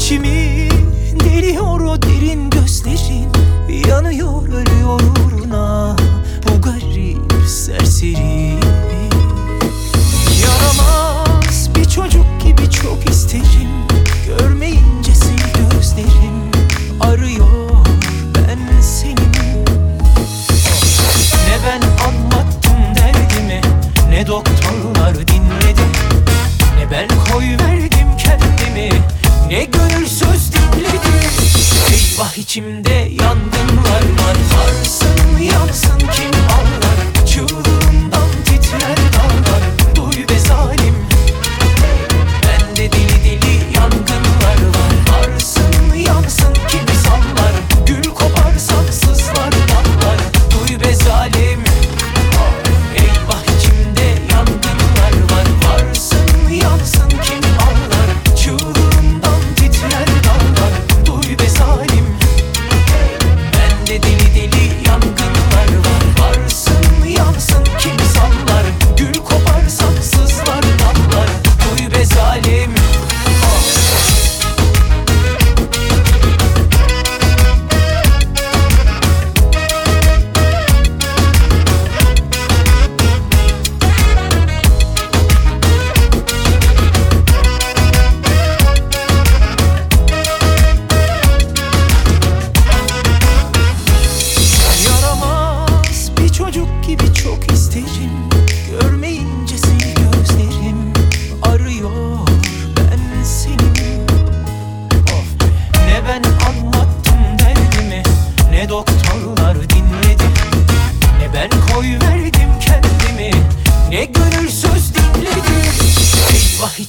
İçimi deliyor o derin gözlerin. Yanıyor ölüyor uğruna Bu garip serseri. Yaramaz bir çocuk gibi çok isterim. Görmeyince sil gözlerim Arıyor ben senin Ne ben anlattım içimde yangınlar var. Varsın yansın kim anlar? Çığlığımdan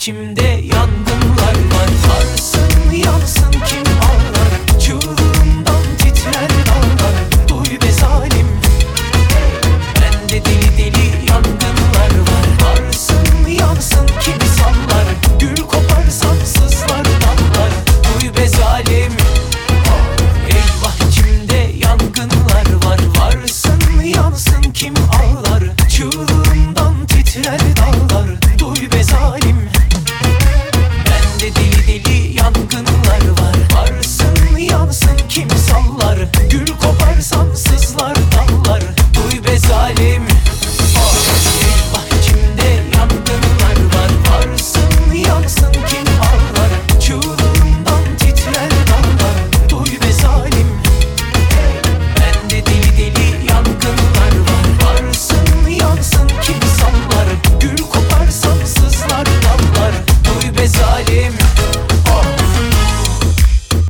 içimde yangınlar var. Varsın yansın kim ağlar? Çığlığımdan titrer dağlar. Duy be zalim. Bende deli deli yangınlar var. Varsın yansın kimi sallar? Gül koparsan sızlar dallar Duy be zalim. Eyvah içimde yangınlar var. Varsın yansın kim ağlar? Çığlığımdan titrer dağlar Gül koparsam sızlar dallar. Duy be zalim.